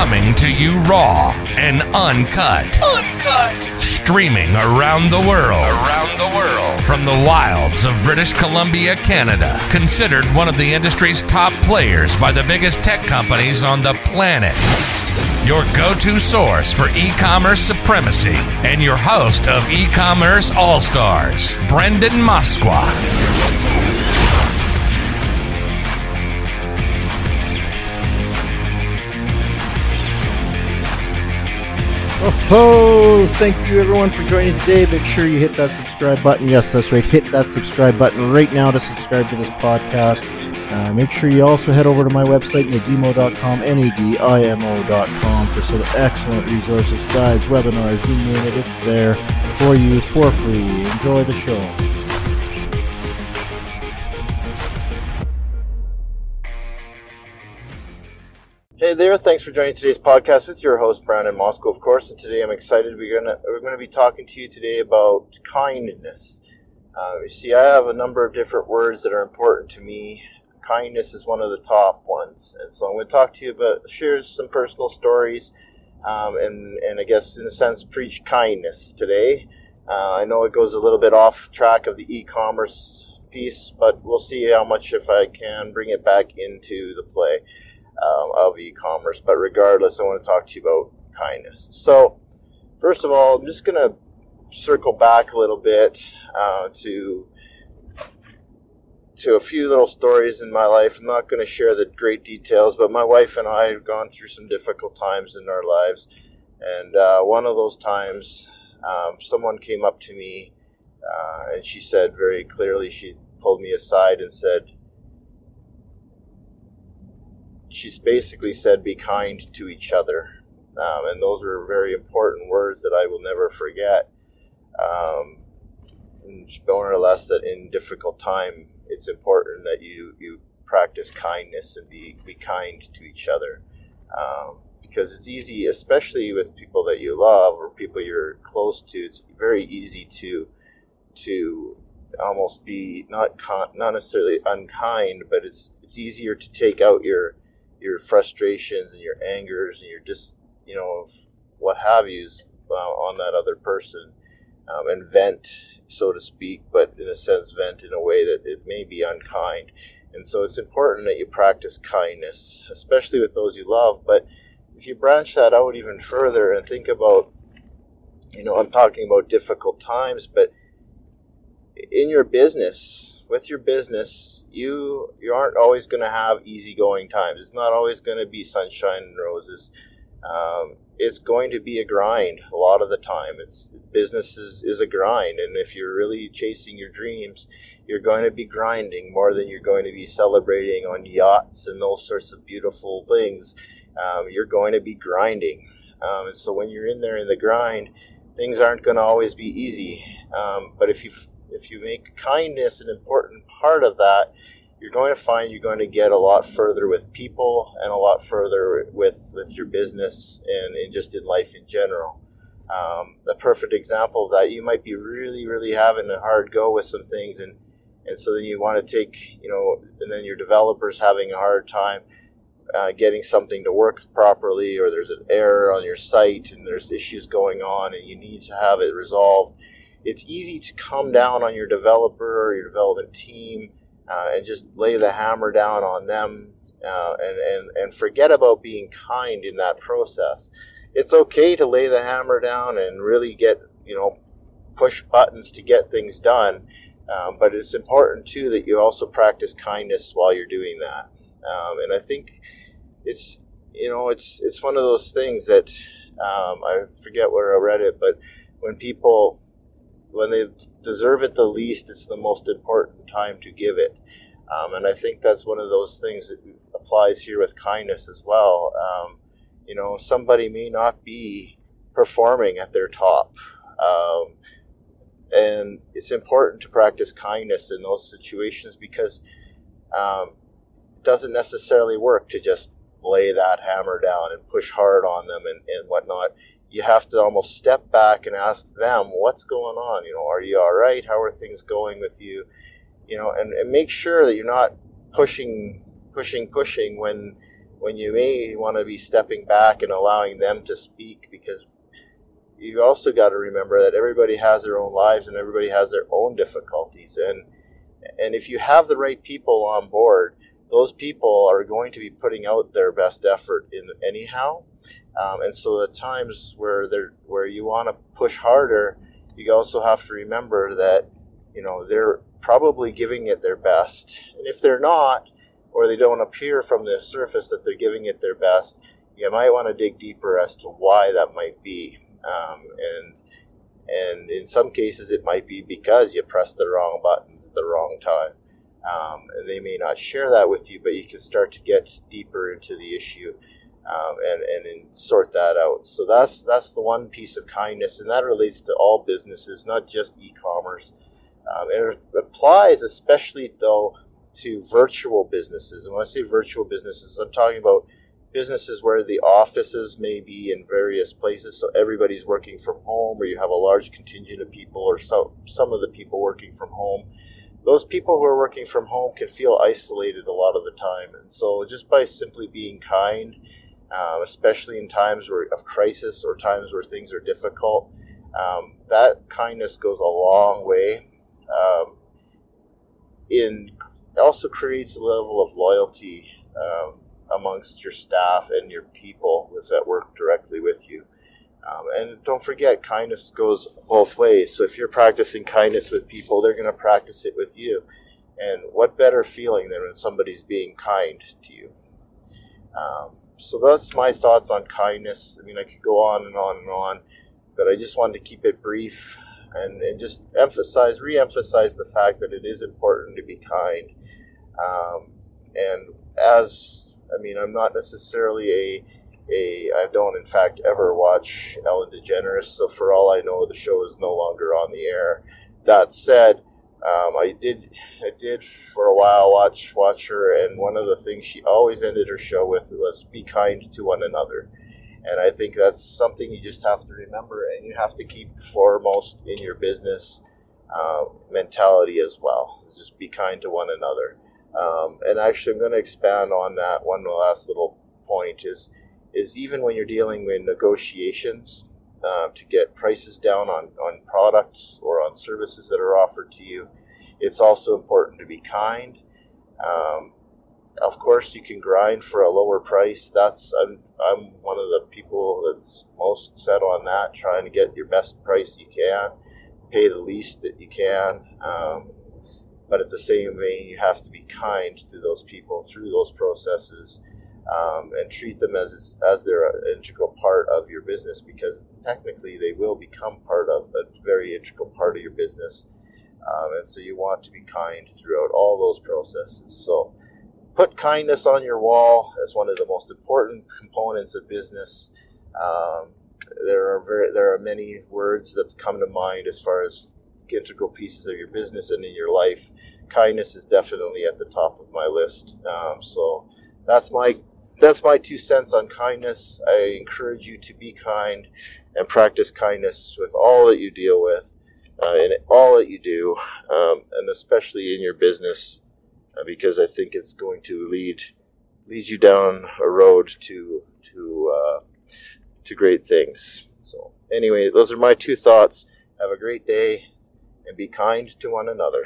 Coming to you raw and uncut. Uncut. Streaming around the world. Around the world. From the wilds of British Columbia, Canada. Considered one of the industry's top players by the biggest tech companies on the planet. Your go to source for e commerce supremacy. And your host of E Commerce All Stars, Brendan Moskwa. Oh, thank you everyone for joining today. Make sure you hit that subscribe button. Yes, that's right. Hit that subscribe button right now to subscribe to this podcast. Uh, make sure you also head over to my website, nadimo.com, N-A-D-I-M-O.com, for some excellent resources, guides, webinars, you name it, it's there for you for free. Enjoy the show. Hey there, thanks for joining today's podcast with your host Brandon Moscow, of course. And today I'm excited. We're gonna we're gonna be talking to you today about kindness. Uh, you see, I have a number of different words that are important to me. Kindness is one of the top ones, and so I'm going to talk to you about share some personal stories, um, and and I guess in a sense preach kindness today. Uh, I know it goes a little bit off track of the e-commerce piece, but we'll see how much if I can bring it back into the play um, of e-commerce. But regardless, I want to talk to you about kindness. So, first of all, I'm just going to circle back a little bit uh, to to a few little stories in my life. I'm not going to share the great details, but my wife and I have gone through some difficult times in our lives, and uh, one of those times, um, someone came up to me uh, and she said very clearly, she pulled me aside and said she's basically said, "Be kind to each other," um, and those are very important words that I will never forget. Um, more or less, that in difficult time, it's important that you you practice kindness and be be kind to each other, um, because it's easy, especially with people that you love or people you're close to. It's very easy to to almost be not con- not necessarily unkind, but it's it's easier to take out your your frustrations and your angers and your just you know what have yous uh, on that other person um, and vent so to speak but in a sense vent in a way that it may be unkind. And so it's important that you practice kindness especially with those you love. But if you branch that out even further and think about you know i'm talking about difficult times but in your business with your business you you aren't always going to have easygoing times. It's not always going to be sunshine and roses. Um, it's going to be a grind a lot of the time. It's business is, is a grind, and if you're really chasing your dreams, you're going to be grinding more than you're going to be celebrating on yachts and those sorts of beautiful things. Um, you're going to be grinding, um, and so when you're in there in the grind, things aren't going to always be easy. Um, but if you if you make kindness an important part of that, you're going to find you're going to get a lot further with people and a lot further with with your business and, and just in life in general. Um, the perfect example of that, you might be really, really having a hard go with some things, and and so then you want to take, you know, and then your developer's having a hard time uh, getting something to work properly, or there's an error on your site, and there's issues going on, and you need to have it resolved it's easy to come down on your developer or your development team uh, and just lay the hammer down on them uh, and, and, and forget about being kind in that process. It's okay to lay the hammer down and really get, you know, push buttons to get things done. Um, but it's important too that you also practice kindness while you're doing that. Um, and I think it's, you know, it's, it's one of those things that um, I forget where I read it, but when people when they deserve it the least, it's the most important time to give it. Um, and I think that's one of those things that applies here with kindness as well. Um, you know, somebody may not be performing at their top. Um, and it's important to practice kindness in those situations because um, it doesn't necessarily work to just lay that hammer down and push hard on them and, and whatnot you have to almost step back and ask them what's going on? You know are you all right? How are things going with you? You know and, and make sure that you're not pushing pushing pushing when when you may want to be stepping back and allowing them to speak because you also got to remember that everybody has their own lives and everybody has their own difficulties. And and if you have the right people on board those people are going to be putting out their best effort in anyhow. Um, and so at times where they're where you want to push harder you also have to remember that you know they're probably giving it their best. And if they're not or they don't appear from the surface that they're giving it their best you might want to dig deeper as to why that might be. Um, and and in some cases it might be because you pressed the wrong buttons at the wrong time um, they may not share that with you but you can start to get deeper into the issue um, and, and and sort that out. So that's that's the one piece of kindness and that relates to all businesses not just e-commerce. Um, and it applies especially though to virtual businesses. And when i say virtual businesses i'm talking about businesses where the offices may be in various places, so everybody's working from home, or you have a large contingent of people, or so, some of the people working from home. Those people who are working from home can feel isolated a lot of the time, and so just by simply being kind, uh, especially in times where, of crisis or times where things are difficult, um, that kindness goes a long way. Um, in also creates a level of loyalty. Um, amongst your staff and your people with that work directly with you. Um, and don't forget, kindness goes both ways. So if you're practicing kindness with people, they're going to practice it with you. And what better feeling than when somebody's being kind to you? Um, so that's my thoughts on kindness. I mean, I could go on and on and on, but I just wanted to keep it brief and, and just emphasize, re-emphasize the fact that it is important to be kind. Um, and as I mean, I'm not necessarily a a I don't in fact ever watch Ellen DeGeneres, so for all I know, the show is no longer on the air. That said, um, I did I did for a while watch watch her, and one of the things she always ended her show with was "Be kind to one another." And I think that's something you just have to remember, and you have to keep foremost in your business uh, mentality as well. Just be kind to one another. Um, and actually, I'm going to expand on that. One last little point is is even when you're dealing with negotiations uh, to get prices down on, on products or on services that are offered to you, it's also important to be kind. Um, of course, you can grind for a lower price. That's I'm I'm one of the people that's most set on that, trying to get your best price you can, pay the least that you can. Um, but at the same vein, you have to be kind to those people through those processes um, and treat them as as they're an integral part of your business because technically they will become part of a very integral part of your business. Um, and so you want to be kind throughout all those processes. So put kindness on your wall as one of the most important components of business. Um, there are very, there are many words that come to mind as far as integral pieces of your business and in your life, kindness is definitely at the top of my list. Um, so that's my that's my two cents on kindness. I encourage you to be kind and practice kindness with all that you deal with, uh, in all that you do, um, and especially in your business, uh, because I think it's going to lead lead you down a road to to uh, to great things. So anyway, those are my two thoughts. Have a great day and be kind to one another.